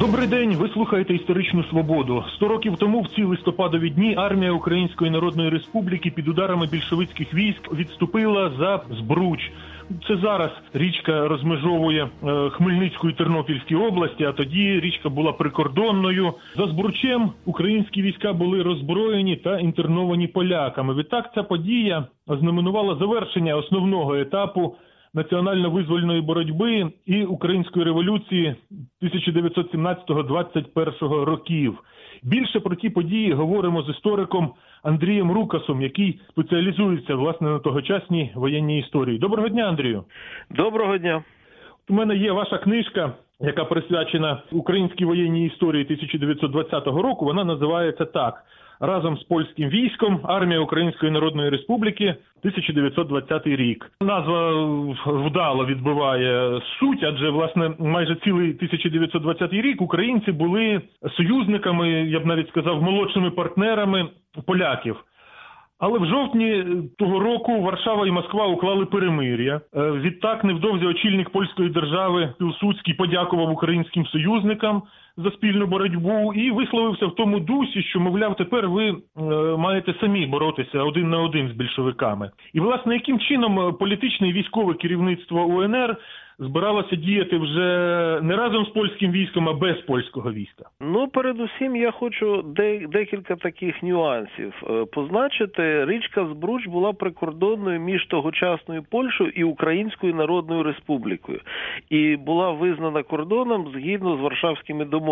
Добрий день. Ви слухаєте історичну свободу. Сто років тому, в ці листопадові дні, армія Української Народної Республіки під ударами більшовицьких військ відступила за Збруч. Це зараз річка розмежовує е, Хмельницьку і Тернопільські області. А тоді річка була прикордонною. За Збручем українські війська були роззброєні та інтерновані поляками. Відтак ця подія ознаменувала завершення основного етапу національно-визвольної боротьби і української революції 1917-21 років. Більше про ті події говоримо з істориком Андрієм Рукасом, який спеціалізується власне на тогочасній воєнній історії. Доброго дня, Андрію. Доброго дня. У мене є ваша книжка, яка присвячена українській воєнній історії 1920 року. Вона називається так: разом з польським військом армія Української Народної Республіки 1920 рік. Назва вдало відбиває суть, адже власне майже цілий 1920 рік українці були союзниками, я б навіть сказав, молодшими партнерами поляків. Але в жовтні того року Варшава і Москва уклали перемир'я. Е, Відтак, невдовзі очільник польської держави Пілсудський подякував українським союзникам за спільну боротьбу і висловився в тому дусі, що мовляв, тепер ви е, маєте самі боротися один на один з більшовиками. І власне яким чином політичне і військове керівництво УНР збиралося діяти вже не разом з польським військом, а без польського війська. Ну, передусім, я хочу декілька таких нюансів е, позначити. Річка Збруч була прикордонною між тогочасною Польщею і Українською Народною Республікою, і була визнана кордоном згідно з Варшавськими домовленостями.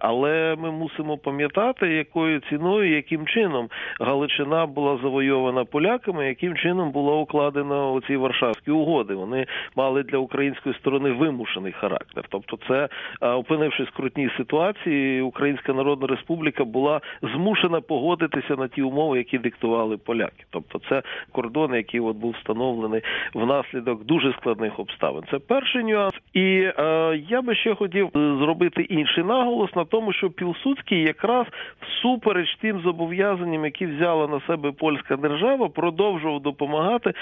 Але ми мусимо пам'ятати, якою ціною, яким чином Галичина була завойована поляками, яким чином була укладена оці Варшавські угоди. Вони мали для української сторони вимушений характер. Тобто, це опинившись в крутній ситуації, Українська Народна Республіка була змушена погодитися на ті умови, які диктували поляки. Тобто, це кордон, який от був встановлений внаслідок дуже складних обставин. Це перший нюанс. І е, я би ще хотів зробити інший наголос на тому, що Пілсудський якраз всупереч тим зобов'язанням, які взяла на себе польська держава, продовжував допомагати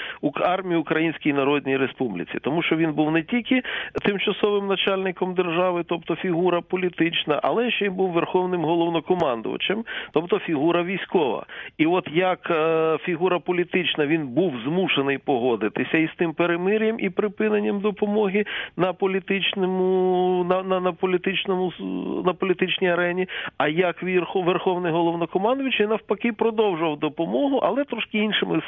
армії Українській Народній Республіці, тому що він був не тільки тимчасовим начальником держави, тобто фігура політична, але ще й був верховним головнокомандувачем, тобто фігура військова. І от як е, фігура політична він був змушений погодитися із тим перемир'ям і припиненням допомоги на політичному на, на, на політичному на політичній арені. А як верховний головнокомандувач і навпаки продовжував допомогу, але трошки іншими е,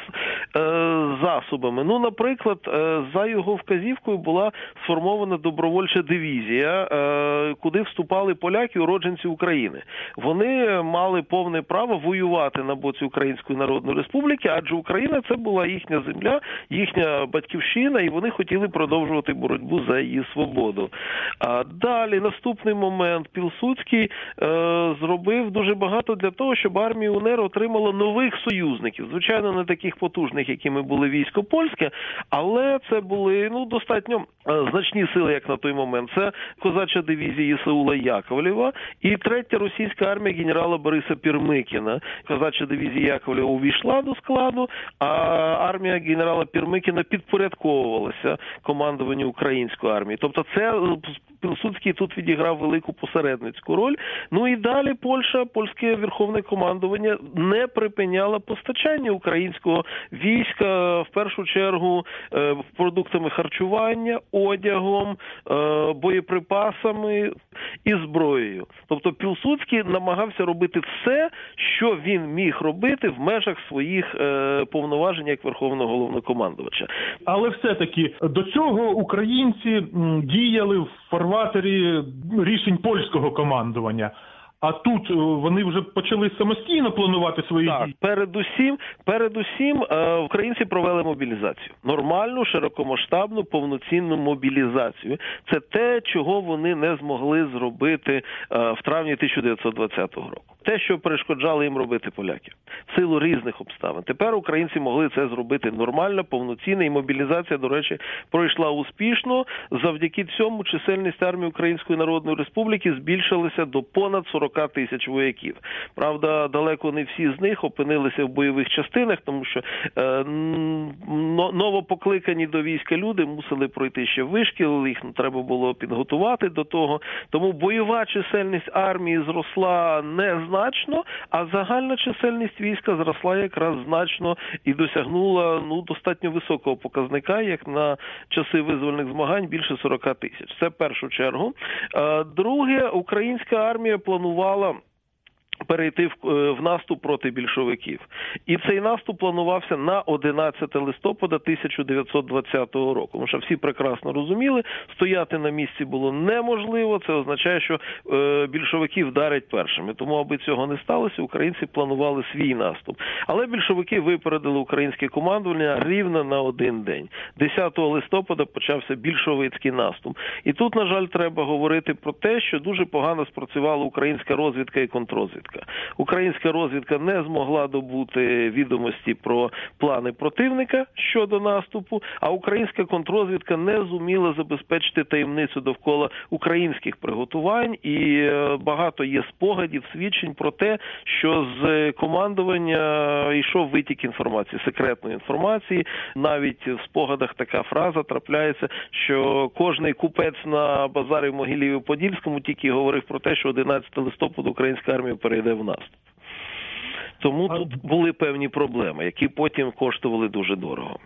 засобами. Ну, наприклад, е, за його вказівкою була сформована добровольча дивізія, е, куди вступали поляки, уродженці України. Вони мали повне право воювати на боці Української Народної Республіки, адже Україна це була їхня земля, їхня батьківщина, і вони хотіли продовжувати боротьбу за її свободу. А далі наступний момент Пілсудський е, зробив дуже багато для того, щоб армія УНР отримала нових союзників. Звичайно, не таких потужних, якими були військо польське, але це були ну достатньо Е, значні сили, як на той момент, це козача дивізія Ісаула Яковлєва і третя російська армія генерала Бориса Пірмикіна. Козача дивізія Яковлєва увійшла до складу, а армія генерала Пірмикіна підпорядковувалася командуванню української армії. Тобто, це Пілсудський тут відіграв велику посередницьку роль. Ну і далі Польща, польське верховне командування не припиняло постачання українського війська в першу чергу е, продуктами харчування, одягом, е, боєприпасами і зброєю. Тобто Пілсудський намагався робити все, що він міг робити в межах своїх е, повноважень як верховного головнокомандувача. Але все таки до цього українці діяли в фарватері рішень польського командування. А тут е, вони вже почали самостійно планувати свої так, дії? Передусім, передусім, е, українці провели мобілізацію. Нормальну, широкомасштабну, повноцінну мобілізацію. Це те, чого вони не змогли зробити е, в травні 1920 року. Те, що перешкоджали їм робити поляки, в силу різних обставин. Тепер українці могли це зробити нормально, повноцінно, і мобілізація, до речі, пройшла успішно. Завдяки цьому чисельність армії Української Народної Республіки збільшилася до понад 40 тисяч вояків. Правда, далеко не всі з них опинилися в бойових частинах, тому що е, новопокликані до війська люди мусили пройти ще вишкіл, їх треба було підготувати до того. Тому бойова чисельність армії зросла незначно, а загальна чисельність війська зросла якраз значно і досягнула ну достатньо високого показника, як на часи визвольних змагань більше 40 тисяч. Це в першу чергу. Е, Друге, українська армія планувала. Перейти в, е, в наступ проти більшовиків, і цей наступ планувався на 11 листопада 1920 року. Тому що всі прекрасно розуміли, стояти на місці було неможливо. Це означає, що е, більшовики вдарять першими. Тому, аби цього не сталося, українці планували свій наступ. Але більшовики випередили українське командування рівно на один день. 10 листопада почався більшовицький наступ. І тут, на жаль, треба говорити про те, що дуже погано спрацювала українська розвідка і контррозвідка. Українська розвідка не змогла добути відомості про плани противника щодо наступу, а українська контррозвідка не зуміла забезпечити таємницю довкола українських приготувань, і е, багато є спогадів, свідчень про те, що з командування йшов витік інформації, секретної інформації. Навіть в спогадах така фраза трапляється, що кожний купець на базарі в Могиліві Подільському тільки говорив про те, що 11 листопада українська армія перейде в наступ. Тому А- тут були певні проблеми, які потім коштували дуже дорого.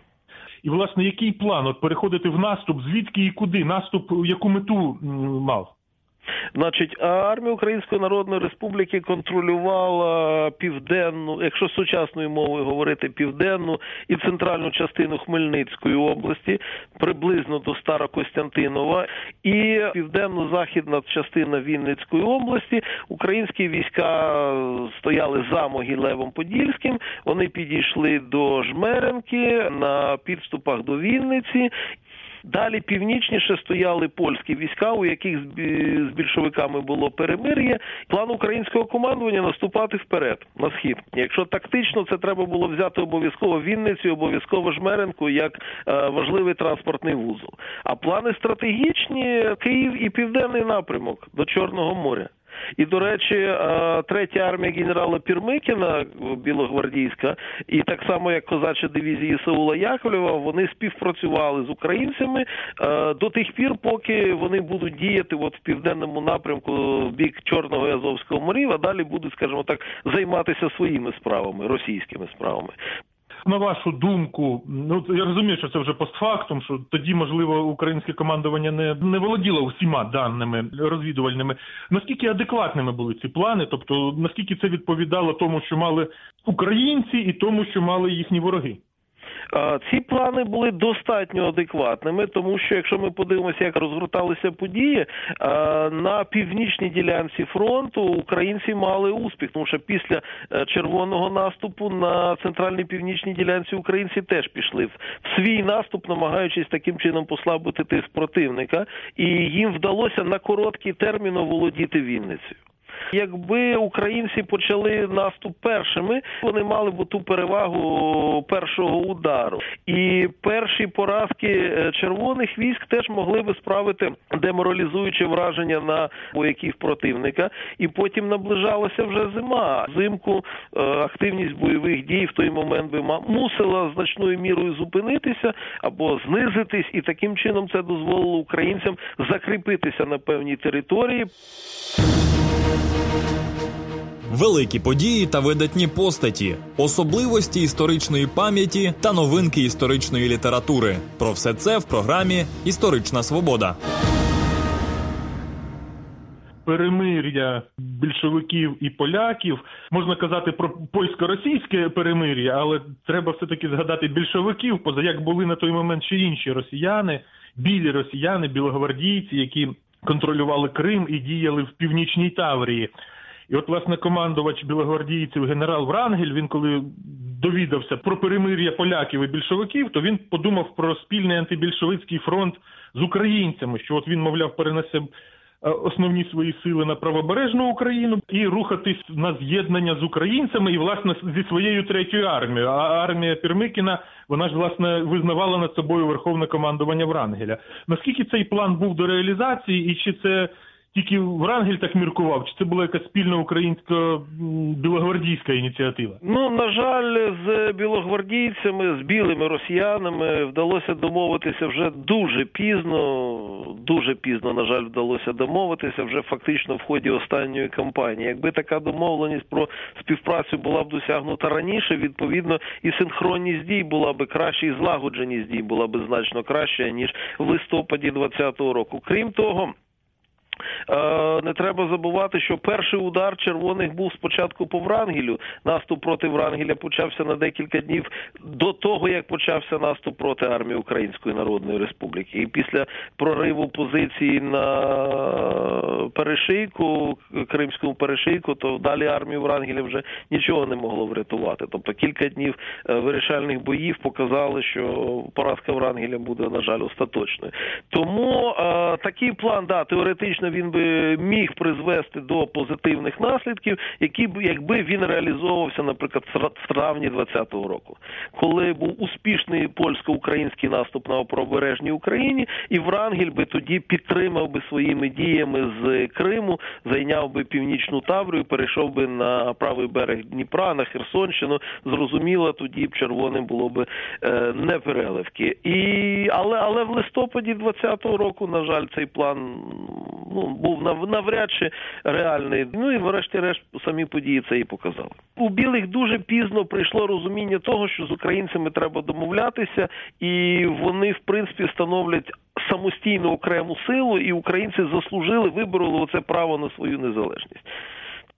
І власне, який план? От переходити в наступ, звідки і куди? Наступ яку мету мав? Значить, армія Української Народної Республіки контролювала південну, якщо сучасною мовою говорити, південну і центральну частину Хмельницької області, приблизно до Старокостянтинова, і південно-західна частина Вінницької області. Українські війська стояли за Могилевом Подільським. Вони підійшли до Жмеренки на підступах до Вінниці. Далі північніше стояли польські війська, у яких з більшовиками було перемир'я. План українського командування наступати вперед на схід. Якщо тактично, це треба було взяти обов'язково Вінницю, обов'язково Жмеренку як е, важливий транспортний вузол. А плани стратегічні Київ і південний напрямок до Чорного моря. І, до речі, е, третя армія генерала Пірмикіна, білогвардійська, і так само як козача дивізії Саула Яковлєва, вони співпрацювали з українцями е, до тих пір, поки вони будуть діяти от в південному напрямку в бік Чорного і Азовського морів, а далі будуть, скажімо так, займатися своїми справами, російськими справами. На вашу думку, ну я розумію, що це вже постфактум, що тоді, можливо, українське командування не, не володіло усіма даними розвідувальними. Наскільки адекватними були ці плани? Тобто, наскільки це відповідало тому, що мали українці, і тому, що мали їхні вороги? Ці плани були достатньо адекватними, тому що якщо ми подивимося, як розгорталися події на північній ділянці фронту, українці мали успіх, тому що після е, червоного наступу на центральній північній ділянці українці теж пішли в свій наступ, намагаючись таким чином послабити тиск противника, і їм вдалося на короткий термін оволодіти Вінницею. Якби українці почали наступ першими, вони мали б ту перевагу першого удару. І перші поразки е, червоних військ теж могли би справити деморалізуюче враження на вояків противника. І потім наближалася вже зима. Взимку е, активність бойових дій в той момент би мусила значною мірою зупинитися або знизитись, і таким чином це дозволило українцям закріпитися на певній території. Великі події та видатні постаті, особливості історичної пам'яті та новинки історичної літератури. Про все це в програмі Історична Свобода. перемир'я більшовиків і поляків. Можна казати про польсько-російське перемир'я, але треба все-таки згадати більшовиків, поза як були на той момент ще інші росіяни, білі росіяни, білогвардійці, які контролювали Крим і діяли в північній Таврії. І от, власне, командувач білогвардійців генерал Врангель, він коли довідався про перемир'я поляків і більшовиків, то він подумав про спільний антибільшовицький фронт з українцями, що от він, мовляв, перенесе основні свої сили на правобережну Україну і рухатись на з'єднання з українцями і власне зі своєю третьою армією. А армія Пірмикіна вона ж власне визнавала над собою верховне командування Врангеля. Наскільки цей план був до реалізації, і чи це тільки Врангель так міркував, чи це була якась спільна українська білогвардійська ініціатива? Ну, на жаль, з білогвардійцями, з білими росіянами вдалося домовитися вже дуже пізно. Дуже пізно, на жаль, вдалося домовитися вже фактично в ході останньої кампанії. Якби така домовленість про співпрацю була б досягнута раніше, відповідно, і синхронність дій була би краще, і злагодженість дій була б значно краще ніж в листопаді 2020 року. Крім того. Е, Не треба забувати, що перший удар червоних був спочатку по Врангелю. Наступ проти Врангеля почався на декілька днів до того, як почався наступ проти армії Української Народної Республіки. І після прориву позиції на перешийку, Кримському перешийку, то далі армію Врангеля вже нічого не могло врятувати. Тобто кілька днів е, вирішальних боїв показали, що поразка Врангеля буде, на жаль, остаточною. Тому е, такий план, да, теоретично він би міг призвести до позитивних наслідків, які б якби він реалізовувався, наприклад, в тра- в травні 2020 року, коли був успішний польсько-український наступ на правобережній Україні, і Врангель би тоді підтримав би своїми діями з Криму, зайняв би північну Таврію, перейшов би на правий берег Дніпра, на Херсонщину. Зрозуміло, тоді б червоним було б е, не переливки. І але але в листопаді 2020 року, на жаль, цей план ну був навряд чи реальний. Ну і врешті-решт самі події це і показали. У білих дуже пізно прийшло розуміння того, що з українцями треба домовлятися, і вони в принципі становлять самостійну окрему силу, і українці заслужили, вибороли оце право на свою незалежність.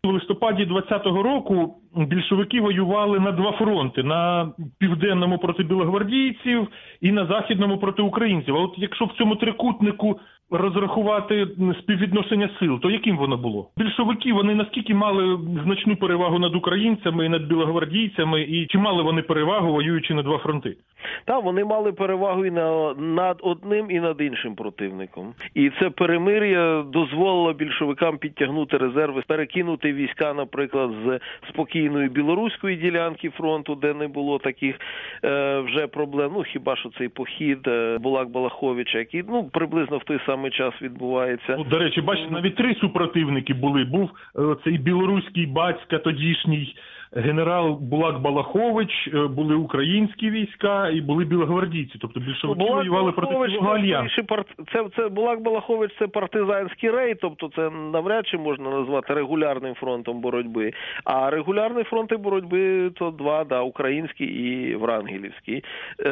В листопаді 20-го року більшовики воювали на два фронти: на південному проти білогвардійців і на західному проти українців. А от якщо в цьому трикутнику розрахувати співвідношення сил, то яким воно було? Більшовики вони наскільки мали значну перевагу над українцями і над білогвардійцями, і чи мали вони перевагу воюючи на два фронти? Та вони мали перевагу і на над одним і над іншим противником, і це перемир'я дозволило більшовикам підтягнути резерви, перекинути війська, наприклад, з спокійної білоруської ділянки фронту, де не було таких е, вже проблем. Ну хіба що цей похід е, Булак Балаховича, який ну приблизно в той самий час відбувається. Ну, до речі, бачите, навіть три супротивники були. Був е, цей білоруський батька, тодішній генерал Булак Балахович, е, були українські війська і були білогвардійці. Тобто більшовики Булак воювали проти Балахович, цілого альянсу. Це, це Булак Балахович це партизанський рейд, тобто це навряд чи можна назвати регулярним фронтом боротьби. А регулярний фронти боротьби то два, да, український і Врангелівський. Е,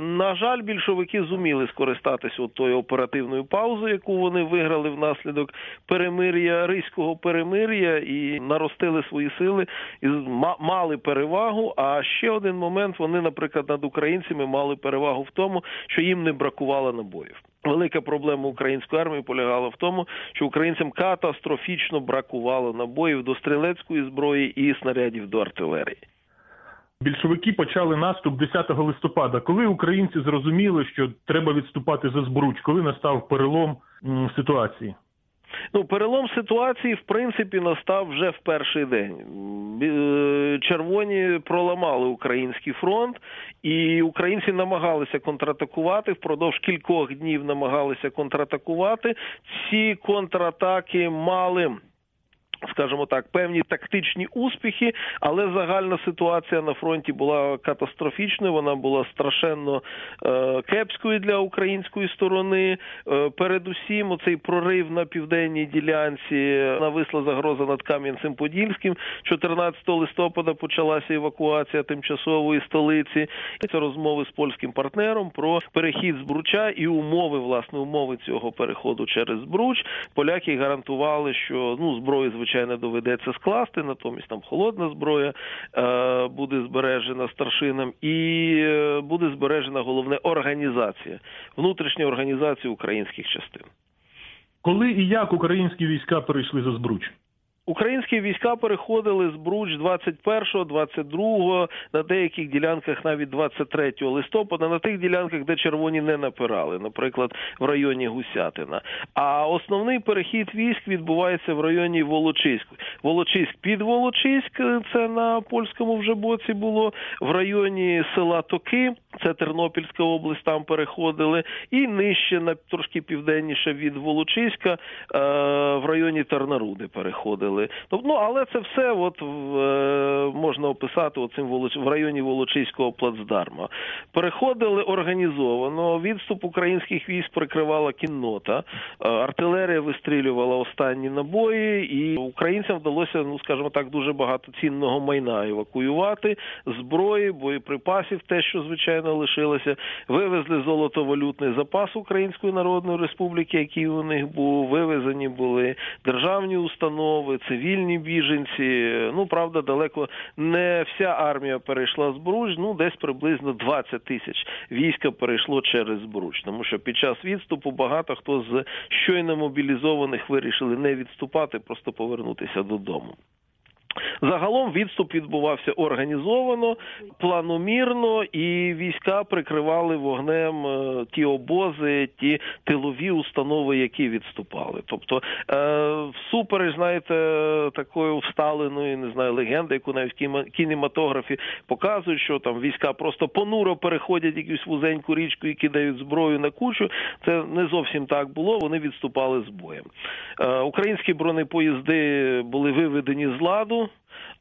на жаль, більшовики зуміли скористатися от тою оперативною паузою, яку вони виграли внаслідок перемир'я, ризького перемир'я, і наростили свої сили і мали перевагу. А ще один момент вони, наприклад, над українцями мали перевагу в тому, що їм не бракувало набоїв. Велика проблема української армії полягала в тому, що українцям катастрофічно бракувало набоїв до стрілецької зброї і снарядів до артилерії. Більшовики почали наступ 10 листопада. Коли українці зрозуміли, що треба відступати за збруч, коли настав перелом ситуації? Ну, перелом ситуації, в принципі, настав вже в перший день. Е, Червоні проламали український фронт, і українці намагалися контратакувати. Впродовж кількох днів намагалися контратакувати. Ці контратаки мали. Скажімо так, певні тактичні успіхи, але загальна ситуація на фронті була катастрофічною. Вона була страшенно е, кепською для української сторони. Е, передусім, оцей прорив на південній ділянці нависла загроза над Кам'янцем-Подільським. 14 листопада почалася евакуація тимчасової столиці. Це розмови з польським партнером про перехід з Бруча і умови, власне, умови цього переходу через Збруч. Поляки гарантували, що ну зброю, звичайно, доведеться скласти, натомість там холодна зброя е, буде збережена старшинам, і е, буде збережена головне організація, внутрішня організація українських частин. Коли і як українські війська перейшли за збруч? Українські війська переходили з Бруч 21-го, 22-го, на деяких ділянках навіть 23 листопада, на тих ділянках, де червоні не напирали, наприклад, в районі Гусятина. А основний перехід військ відбувається в районі Волочиськ. Волочиськ під Волочиськ, це на польському вже боці було, в районі села Токи, це Тернопільська область, там переходили, і нижче, на трошки південніше від Волочиська, е, в районі Тарнаруди переходили. Тобто, ну, але це все от, е, можна описати оцим в районі Волочиського плацдарма. Переходили організовано, відступ українських військ прикривала кіннота, е, артилерія вистрілювала останні набої, і українцям вдалося, ну скажімо так, дуже багато цінного майна евакуювати, зброї, боєприпасів, те, що звичайно лишилося. Вивезли золотовалютний запас Української Народної Республіки, який у них був. Вивезені були державні установи, цивільні біженці. Ну правда, далеко не вся армія перейшла з Бруч, ну десь приблизно 20 тисяч війська перейшло через Бруч, тому що під час відступу багато хто з щойно мобілізованих вирішили не відступати, просто повернутися додому. Загалом відступ відбувався організовано, планомірно, і війська прикривали вогнем е, ті обози, ті тилові установи, які відступали. Тобто, е, всупереч, знаєте, такої всталеної, не знаю, легенди, яку навіть в кінематографі показують, що там війська просто понуро переходять якусь вузеньку річку і кидають зброю на кучу. Це не зовсім так було. Вони відступали з боєм. Е, українські бронепоїзди були виведені з ладу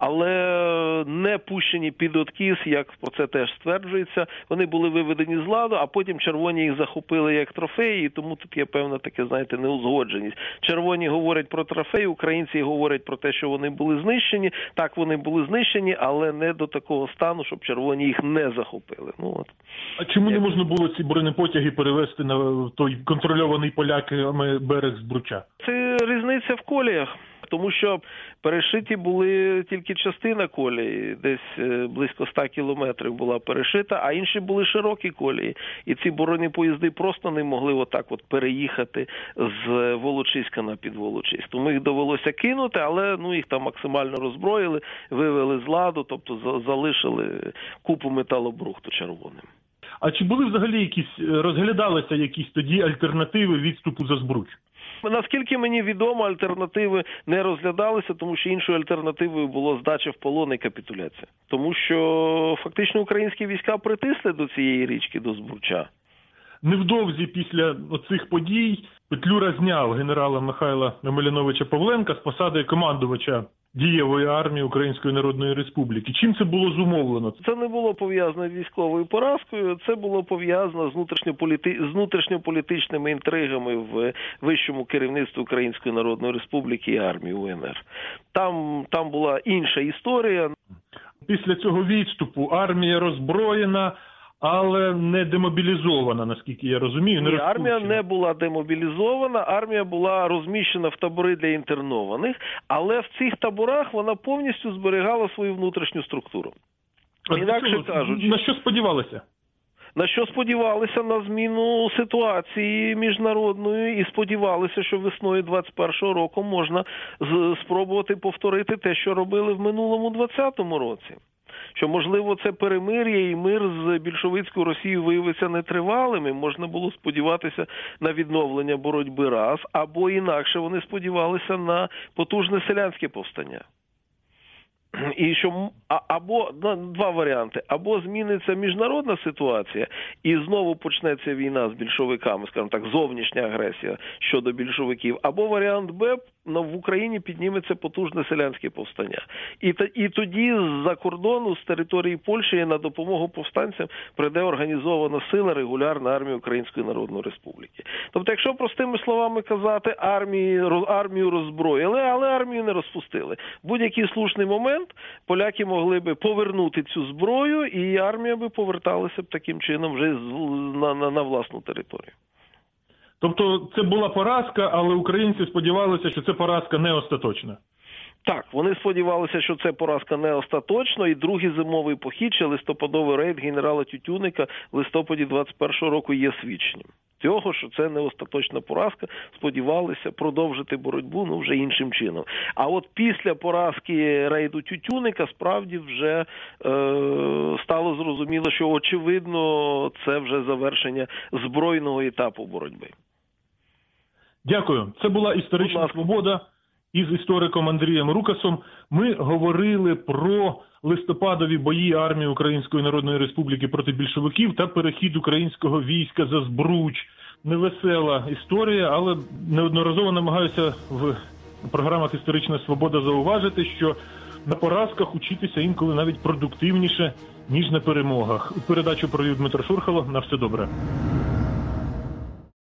але не пущені під откіс, як про це теж стверджується. Вони були виведені з ладу, а потім червоні їх захопили як трофеї, і тому тут є певна таке, знаєте, неузгодженість. Червоні говорять про трофеї, українці говорять про те, що вони були знищені. Так вони були знищені, але не до такого стану, щоб червоні їх не захопили. Ну от а чому не можна було ці бронепотяги перевести на той контрольований поляками берег з Бруча? Це різниця в коліях тому що перешиті були тільки частина колії, десь е, близько 100 кілометрів була перешита, а інші були широкі колії. І ці боронні поїзди просто не могли отак от переїхати з Волочиська на підволочиськ. Тому їх довелося кинути, але ну їх там максимально роззброїли, вивели з ладу, тобто залишили купу металобрухту червоним. А чи були взагалі якісь розглядалися якісь тоді альтернативи відступу за Збруч? Наскільки мені відомо, альтернативи не розглядалися, тому що іншою альтернативою було здача в полон і капітуляція, тому що фактично українські війська притисли до цієї річки до Збурча. Невдовзі після оцих подій Петлюра зняв генерала Михайла Емельяновича Павленка з посади командувача дієвої армії Української Народної Республіки. Чим це було зумовлено? Це не було пов'язано з військовою поразкою. Це було пов'язано з внутрішньополіти... з внутрішньополітичними інтригами в вищому керівництві Української Народної Республіки і армії УНР. Там, Там була інша історія. Після цього відступу армія роззброєна але не демобілізована, наскільки я розумію. Не Ні, армія не була демобілізована, армія була розміщена в табори для інтернованих, але в цих таборах вона повністю зберігала свою внутрішню структуру. Інакше кажучи, на що сподівалися? На що сподівалися на зміну ситуації міжнародної, і сподівалися, що весною 21-го року можна спробувати повторити те, що робили в минулому 20-му році що можливо це перемир'я і мир з більшовицькою Росією виявиться нетривалими. Можна було сподіватися на відновлення боротьби раз, або інакше вони сподівалися на потужне селянське повстання. І що або два варіанти: або зміниться міжнародна ситуація, і знову почнеться війна з більшовиками, скажімо так, зовнішня агресія щодо більшовиків, або варіант Б в Україні підніметься потужне селянське повстання, і і тоді з-за кордону з території Польщі на допомогу повстанцям прийде організована сила регулярна армія Української Народної Республіки. Тобто, якщо простими словами казати, армії армію роззброїли, але армію не розпустили. Будь-який слушний момент поляки могли би повернути цю зброю, і армія би поверталася б таким чином вже на, на, на власну територію. Тобто це була поразка, але українці сподівалися, що це поразка не остаточна. Так, вони сподівалися, що це поразка не остаточно, і другий зимовий похід чи листопадовий рейд генерала Тютюника в листопаді 21-го року є свідченням. цього, що це не остаточна поразка. Сподівалися продовжити боротьбу ну вже іншим чином. А от після поразки рейду Тютюника справді вже е, стало зрозуміло, що очевидно це вже завершення збройного етапу боротьби. Дякую. Це була історична свобода із істориком Андрієм Рукасом. Ми говорили про листопадові бої армії Української Народної Республіки проти більшовиків та перехід українського війська за Збруч. Невесела історія, але неодноразово намагаюся в програмах Історична Свобода зауважити, що на поразках учитися інколи навіть продуктивніше ніж на перемогах. У передачу провів Дмитро Шурхало. На все добре.